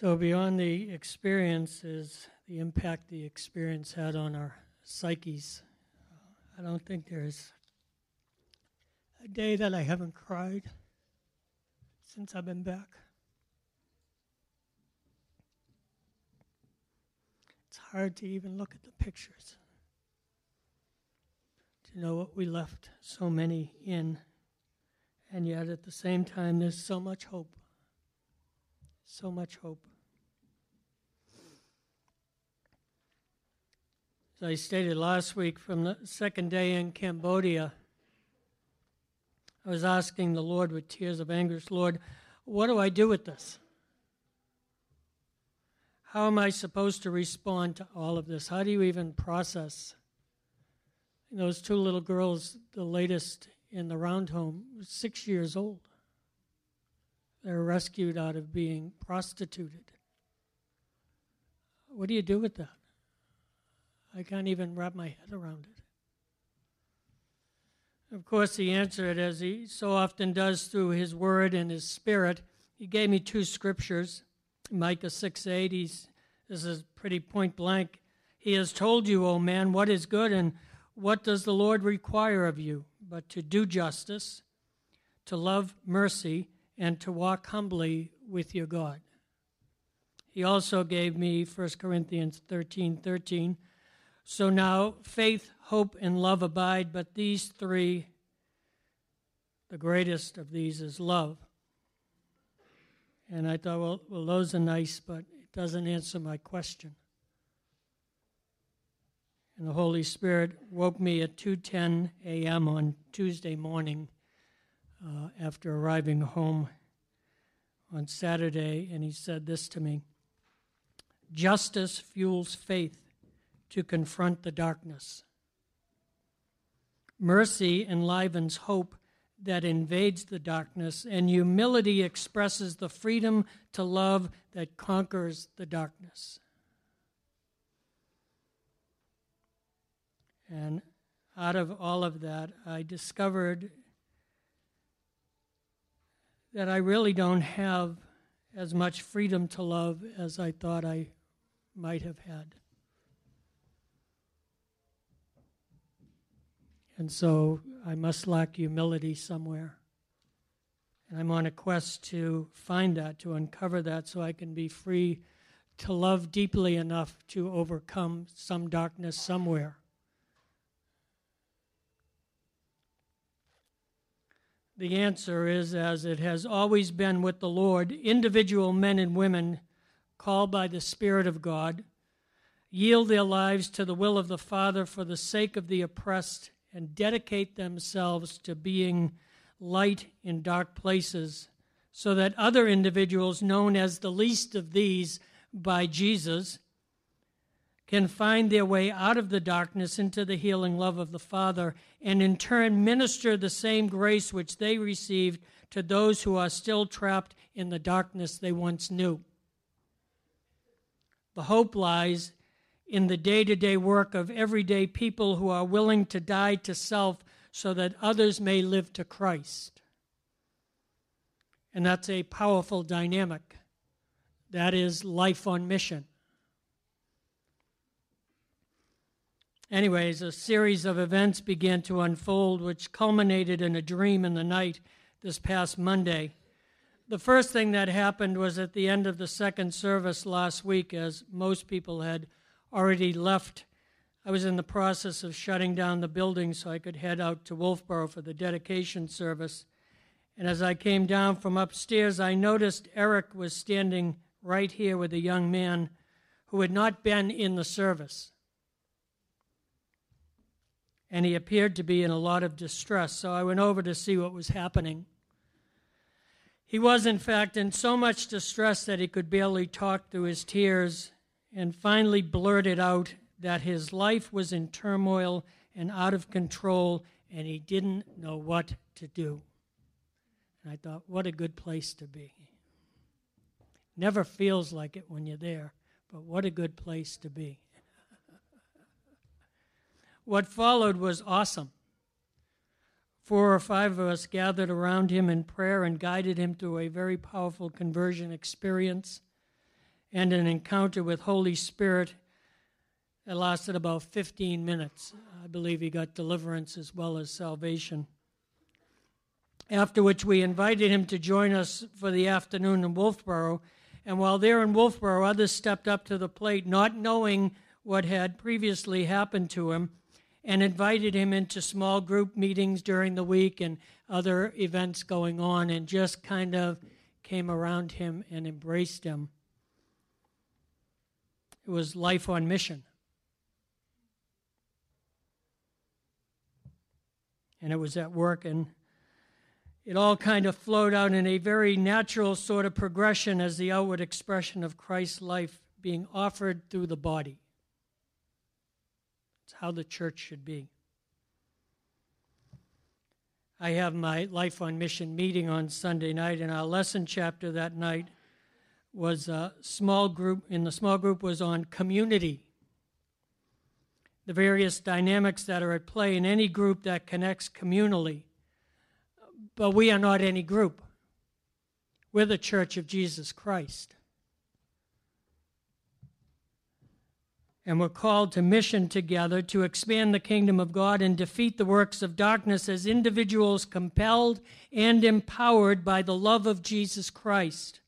So, beyond the experience is the impact the experience had on our psyches. Uh, I don't think there's a day that I haven't cried since I've been back. It's hard to even look at the pictures to know what we left so many in, and yet at the same time, there's so much hope. So much hope. As I stated last week, from the second day in Cambodia, I was asking the Lord with tears of anguish, Lord, what do I do with this? How am I supposed to respond to all of this? How do you even process? Those two little girls, the latest in the round home, six years old. They're rescued out of being prostituted. What do you do with that? I can't even wrap my head around it. Of course, he answered as he so often does through his word and his spirit. He gave me two scriptures. Micah 6 8, he's, this is pretty point blank. He has told you, O man, what is good and what does the Lord require of you? But to do justice, to love mercy, and to walk humbly with your God. He also gave me 1 Corinthians 13 13. So now faith, hope, and love abide, but these three, the greatest of these is love. And I thought, well, well, those are nice, but it doesn't answer my question. And the Holy Spirit woke me at 2:10 a.m. on Tuesday morning uh, after arriving home on Saturday, and he said this to me: "Justice fuels faith to confront the darkness. Mercy enlivens hope that invades the darkness, and humility expresses the freedom to love that conquers the darkness. And out of all of that, I discovered that I really don't have as much freedom to love as I thought I might have had. And so I must lack humility somewhere. And I'm on a quest to find that, to uncover that, so I can be free to love deeply enough to overcome some darkness somewhere. The answer is, as it has always been with the Lord, individual men and women called by the Spirit of God yield their lives to the will of the Father for the sake of the oppressed and dedicate themselves to being light in dark places so that other individuals known as the least of these by Jesus can find their way out of the darkness into the healing love of the Father and in turn minister the same grace which they received to those who are still trapped in the darkness they once knew. The hope lies in the day to day work of everyday people who are willing to die to self so that others may live to Christ. And that's a powerful dynamic. That is life on mission. Anyways, a series of events began to unfold, which culminated in a dream in the night this past Monday. The first thing that happened was at the end of the second service last week, as most people had already left. I was in the process of shutting down the building so I could head out to Wolfeboro for the dedication service. And as I came down from upstairs, I noticed Eric was standing right here with a young man who had not been in the service. And he appeared to be in a lot of distress, so I went over to see what was happening. He was, in fact, in so much distress that he could barely talk through his tears and finally blurted out that his life was in turmoil and out of control and he didn't know what to do. And I thought, what a good place to be. Never feels like it when you're there, but what a good place to be. what followed was awesome. Four or five of us gathered around him in prayer and guided him through a very powerful conversion experience. And an encounter with Holy Spirit that lasted about 15 minutes. I believe he got deliverance as well as salvation. After which, we invited him to join us for the afternoon in Wolfeboro. And while there in Wolfeboro, others stepped up to the plate, not knowing what had previously happened to him, and invited him into small group meetings during the week and other events going on, and just kind of came around him and embraced him. It was life on mission. And it was at work, and it all kind of flowed out in a very natural sort of progression as the outward expression of Christ's life being offered through the body. It's how the church should be. I have my Life on Mission meeting on Sunday night, and our lesson chapter that night was a small group, In the small group was on community. The various dynamics that are at play in any group that connects communally. But we are not any group. We're the Church of Jesus Christ. and we're called to mission together to expand the kingdom of God and defeat the works of darkness as individuals compelled and empowered by the love of Jesus Christ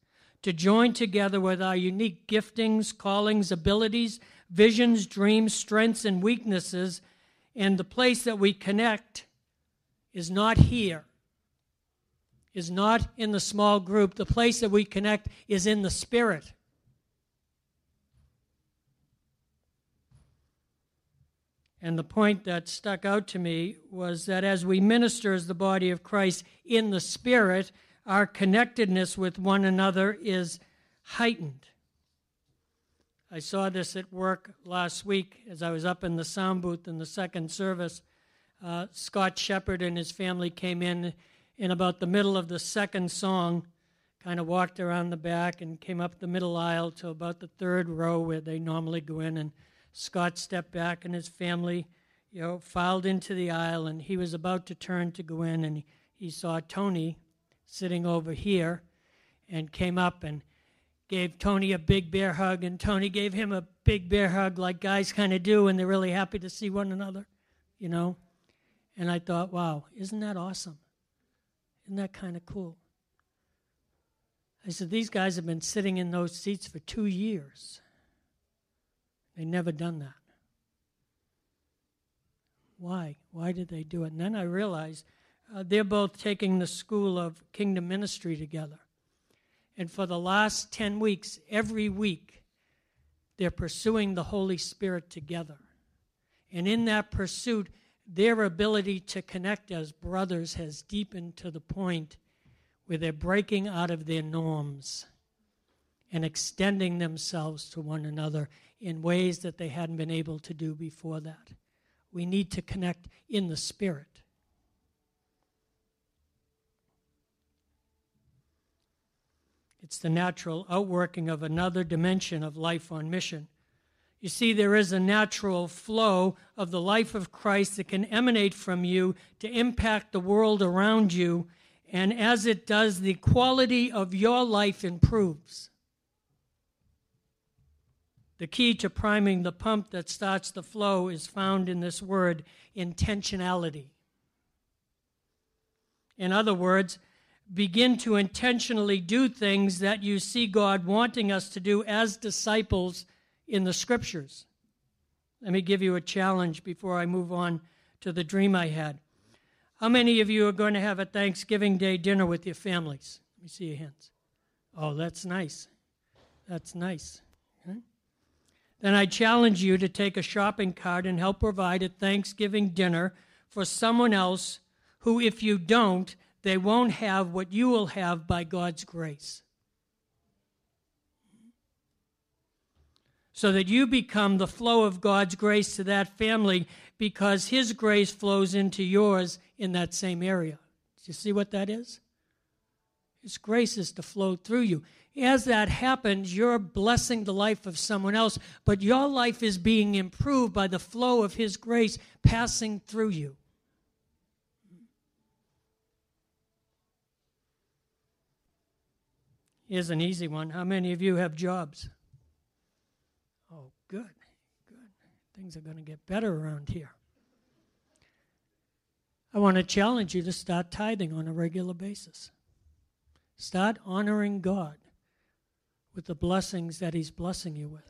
to join together with our unique giftings, callings, abilities, visions, dreams, strengths, and weaknesses. And the place that we connect is not here, is not in the small group. The place that we connect is in the Spirit. And the point that stuck out to me was that as we minister as the body of Christ in the Spirit, our connectedness with one another is heightened. I saw this at work last week as I was up in the sound booth in the second service. Uh, Scott Shepard and his family came in in about the middle of the second song, kind of walked around the back and came up the middle aisle to about the third row where they normally go in and Scott stepped back and his family, you know, filed into the aisle, and he was about to turn to go in, and he saw Tony sitting over here and came up and gave Tony a big bear hug, and Tony gave him a big bear hug like guys kind of do when they're really happy to see one another, you know. And I thought, wow, isn't that awesome? Isn't that kind of cool? I said, these guys have been sitting in those seats for two years. They never done that. Why? Why did they do it? And then I realized uh, they're both taking the school of kingdom ministry together. And for the last 10 weeks, every week, they're pursuing the Holy Spirit together. And in that pursuit, their ability to connect as brothers has deepened to the point where they're breaking out of their norms and extending themselves to one another in ways that they hadn't been able to do before that. We need to connect in the Spirit. It's the natural outworking of another dimension of life on mission. You see, there is a natural flow of the life of Christ that can emanate from you to impact the world around you. And as it does, the quality of your life improves. The key to priming the pump that starts the flow is found in this word intentionality. In other words, begin to intentionally do things that you see God wanting us to do as disciples in the scriptures. Let me give you a challenge before I move on to the dream I had. How many of you are going to have a Thanksgiving Day dinner with your families? Let me see your hands. Oh, that's nice. That's nice then I challenge you to take a shopping cart and help provide a Thanksgiving dinner for someone else who, if you don't, they won't have what you will have by God's grace. So that you become the flow of God's grace to that family because His grace flows into yours in that same area. Do you see what that is? His grace is to flow through you as that happens, you're blessing the life of someone else, but your life is being improved by the flow of His grace passing through you. Here's an easy one. How many of you have jobs? Oh, good. Good. Things are going to get better around here. I want to challenge you to start tithing on a regular basis. Start honoring God with the blessings that He's blessing you with.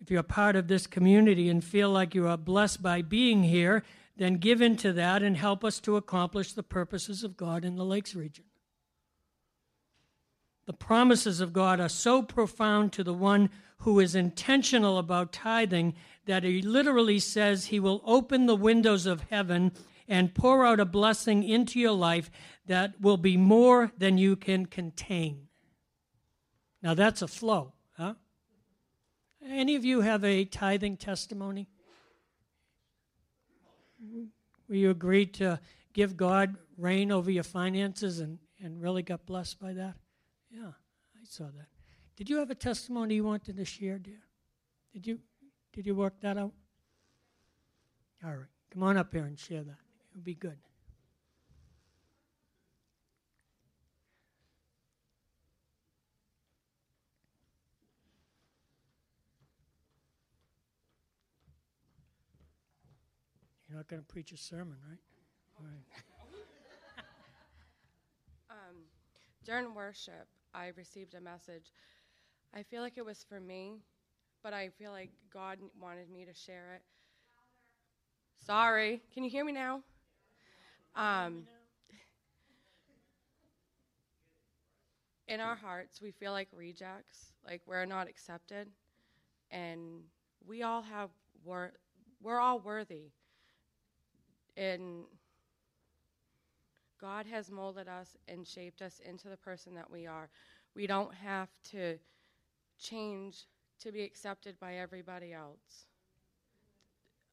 If you're part of this community and feel like you are blessed by being here, then give into that and help us to accomplish the purposes of God in the Lakes region. The promises of God are so profound to the one who is intentional about tithing that he literally says he will open the windows of heaven and pour out a blessing into your life that will be more than you can contain. Now that's a flow, huh? Any of you have a tithing testimony? Will you agree to give God reign over your finances and, and really got blessed by that? Yeah, I saw that. Did you have a testimony you wanted to share, dear? Did you did you work that out? All right. Come on up here and share that. It'll be good. Not going to preach a sermon, right? Right. um, during worship, I received a message. I feel like it was for me, but I feel like God wanted me to share it. Sorry. Can you hear me now? Um, in our hearts, we feel like rejects, like we're not accepted, and we all have worth. We're all worthy and God has molded us and shaped us into the person that we are. We don't have to change to be accepted by everybody else.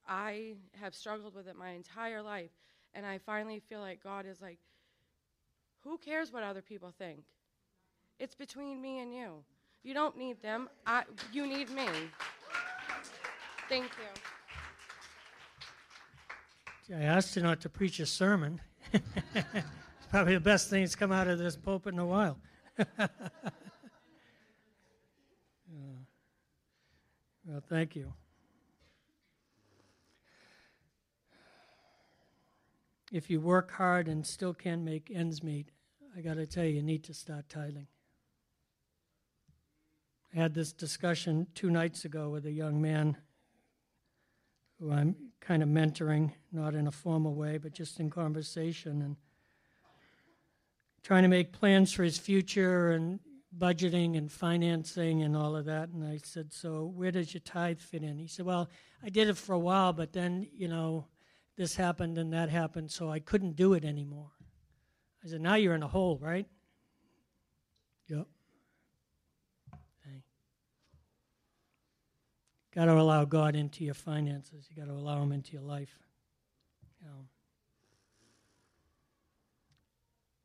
I have struggled with it my entire life, and I finally feel like God is like, who cares what other people think? It's between me and you. You don't need them. I, you need me. Thank you. I asked you not to preach a sermon. it's probably the best thing that's come out of this pulpit in a while. uh, well, thank you. If you work hard and still can't make ends meet, I got to tell you, you need to start tithing. I had this discussion two nights ago with a young man who I'm kind of mentoring, not in a formal way, but just in conversation and trying to make plans for his future and budgeting and financing and all of that. And I said, So where does your tithe fit in? He said, Well, I did it for a while, but then, you know, this happened and that happened, so I couldn't do it anymore. I said, Now you're in a hole, right? Yep. Got to allow God into your finances. You got to allow Him into your life. You know.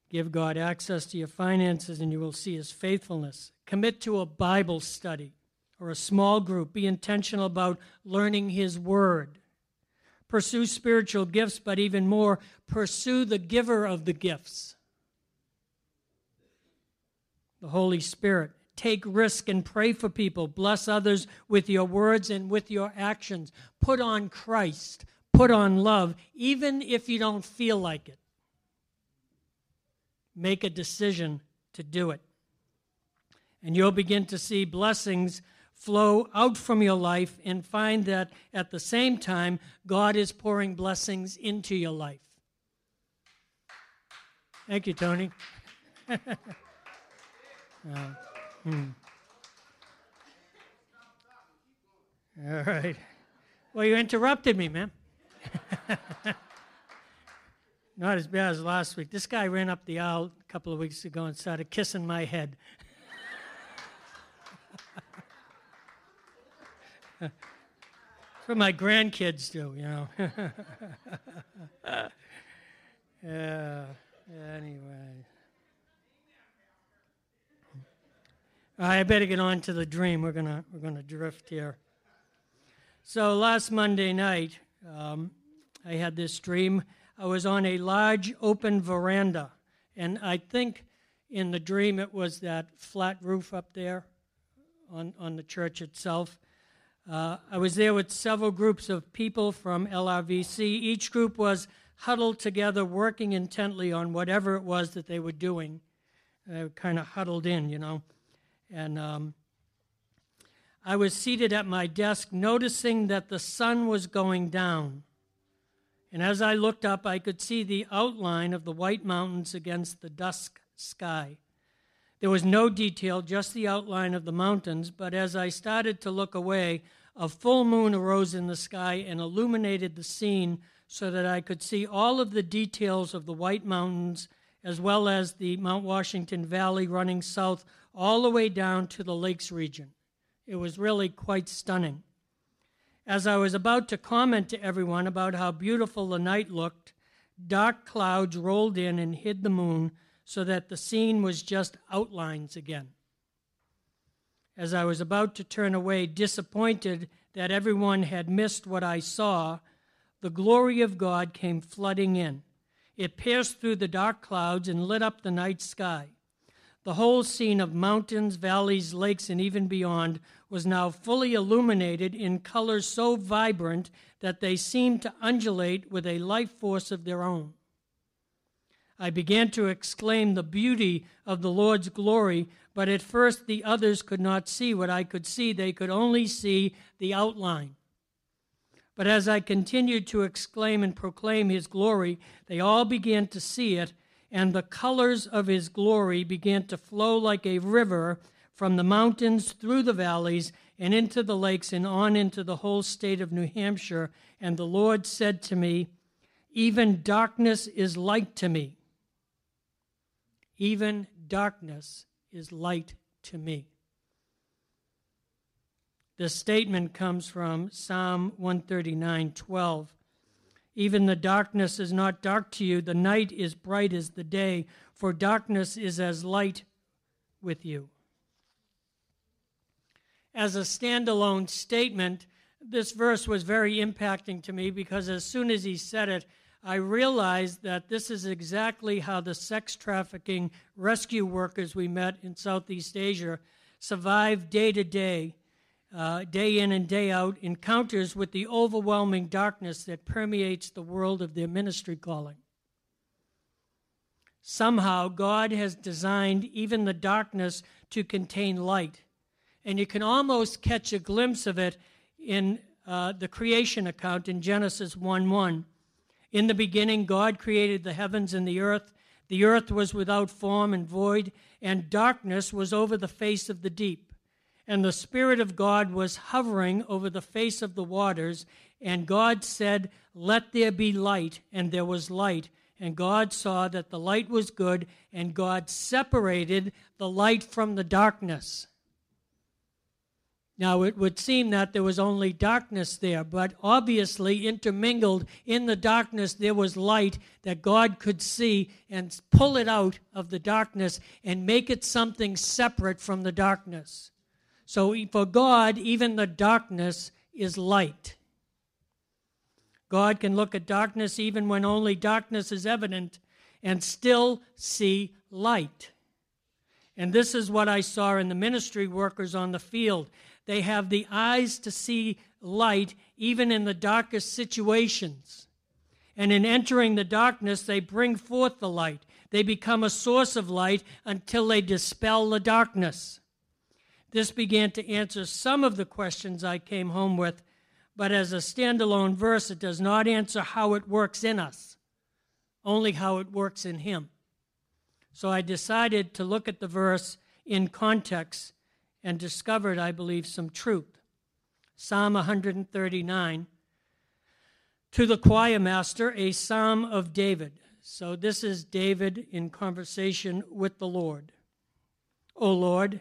Give God access to your finances, and you will see His faithfulness. Commit to a Bible study or a small group. Be intentional about learning His Word. Pursue spiritual gifts, but even more, pursue the giver of the gifts, the Holy Spirit take risk and pray for people. Bless others with your words and with your actions. Put on Christ. Put on love, even if you don't feel like it. Make a decision to do it. And you'll begin to see blessings flow out from your life and find that at the same time, God is pouring blessings into your life. Thank you, Tony. uh. Hmm. All right. Well, you interrupted me, man. Not as bad as last week. This guy ran up the aisle a couple of weeks ago and started kissing my head. That's what my grandkids do, you know. yeah. Anyway. I better get on to the dream. We're gonna we're gonna drift here. So last Monday night, um, I had this dream. I was on a large open veranda, and I think In the dream, it was that flat roof up there on, on the church itself. Uh, I was there with several groups of people from LRVC. Each group was huddled together, working intently on whatever it was that they were doing. They were kind of huddled in, you know. And um, I was seated at my desk, noticing that the sun was going down. And as I looked up, I could see the outline of the White Mountains against the dusk sky. There was no detail, just the outline of the mountains, but as I started to look away, a full moon arose in the sky and illuminated the scene so that I could see all of the details of the White Mountains as well as the Mount Washington Valley running south all the way down to the lakes region. It was really quite stunning. As I was about to comment to everyone about how beautiful the night looked, dark clouds rolled in and hid the moon so that the scene was just outlines again. As I was about to turn away, disappointed that everyone had missed what I saw, the glory of God came flooding in. It pierced through the dark clouds and lit up the night sky. The whole scene of mountains, valleys, lakes, and even beyond was now fully illuminated in colors so vibrant that they seemed to undulate with a life force of their own. I began to exclaim the beauty of the Lord's glory, but at first the others could not see what I could see. They could only see the outline. But as I continued to exclaim and proclaim his glory, they all began to see it, and the colors of his glory began to flow like a river from the mountains through the valleys and into the lakes and on into the whole state of New Hampshire. And the Lord said to me, Even darkness is light to me. Even darkness is light to me. This statement comes from Psalm 139:12. Even the darkness is not dark to you, the night is bright as the day, for darkness is as light with you. As a standalone statement, this verse was very impacting to me because as soon as he said it, I realized that this is exactly how the sex trafficking rescue workers we met in Southeast Asia survive day to day, uh, day in and day out, encounters with the overwhelming darkness that permeates the world of their ministry calling. Somehow, God has designed even the darkness to contain light. And you can almost catch a glimpse of it in uh, the creation account in Genesis 1 1 in the beginning, God created the heavens and the earth. The earth was without form and void, and darkness was over the face of the deep. And the Spirit of God was hovering over the face of the waters. And God said, Let there be light. And there was light. And God saw that the light was good, and God separated the light from the darkness. Now, it would seem that there was only darkness there, but obviously, intermingled in the darkness, there was light that God could see and pull it out of the darkness and make it something separate from the darkness. So, for God, even the darkness is light. God can look at darkness even when only darkness is evident and still see light. And this is what I saw in the ministry workers on the field. They have the eyes to see light even in the darkest situations. And in entering the darkness, they bring forth the light. They become a source of light until they dispel the darkness. This began to answer some of the questions I came home with, but as a standalone verse, it does not answer how it works in us, only how it works in Him. So I decided to look at the verse in context and discovered, I believe, some truth. Psalm 139. To the choir master, a psalm of David. So this is David in conversation with the Lord. O Lord,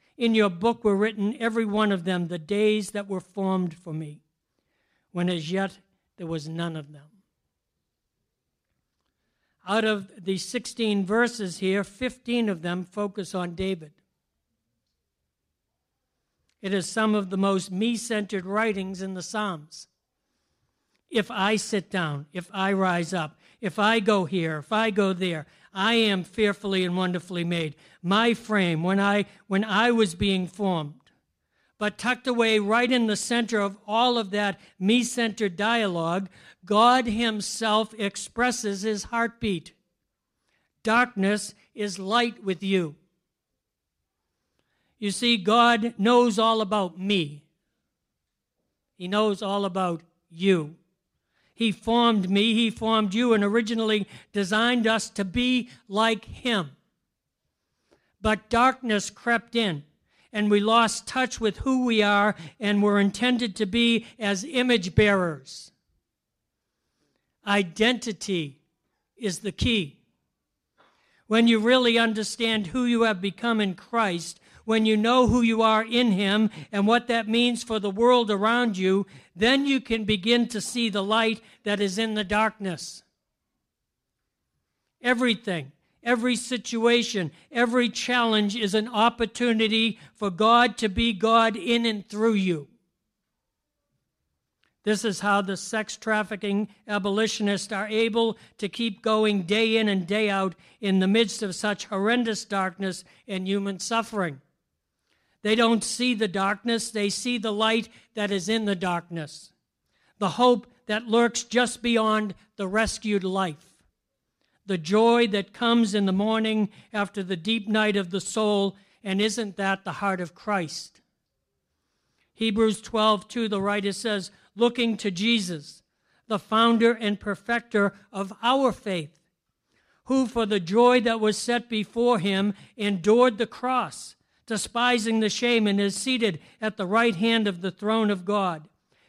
In your book were written, every one of them, the days that were formed for me, when as yet there was none of them. Out of the 16 verses here, 15 of them focus on David. It is some of the most me centered writings in the Psalms. If I sit down, if I rise up, if I go here, if I go there, I am fearfully and wonderfully made. My frame, when I, when I was being formed, but tucked away right in the center of all of that me centered dialogue, God Himself expresses His heartbeat. Darkness is light with you. You see, God knows all about me. He knows all about you. He formed me, He formed you, and originally designed us to be like Him. But darkness crept in, and we lost touch with who we are and were intended to be as image bearers. Identity is the key. When you really understand who you have become in Christ, when you know who you are in Him and what that means for the world around you, then you can begin to see the light that is in the darkness. Everything, every situation, every challenge is an opportunity for God to be God in and through you. This is how the sex trafficking abolitionists are able to keep going day in and day out in the midst of such horrendous darkness and human suffering. They don't see the darkness, they see the light that is in the darkness, the hope that lurks just beyond the rescued life, the joy that comes in the morning after the deep night of the soul. And isn't that the heart of Christ? Hebrews 12, 2, the writer says, looking to Jesus, the founder and perfecter of our faith, who for the joy that was set before him endured the cross despising the shame, and is seated at the right hand of the throne of God.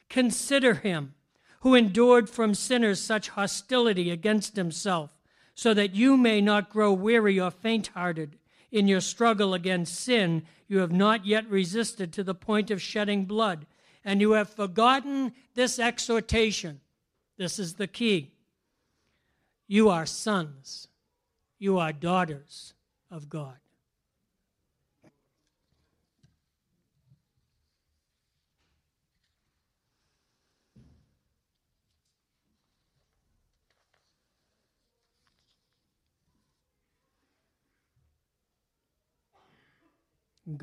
Consider him who endured from sinners such hostility against himself, so that you may not grow weary or faint hearted. In your struggle against sin, you have not yet resisted to the point of shedding blood, and you have forgotten this exhortation. This is the key. You are sons, you are daughters of God. God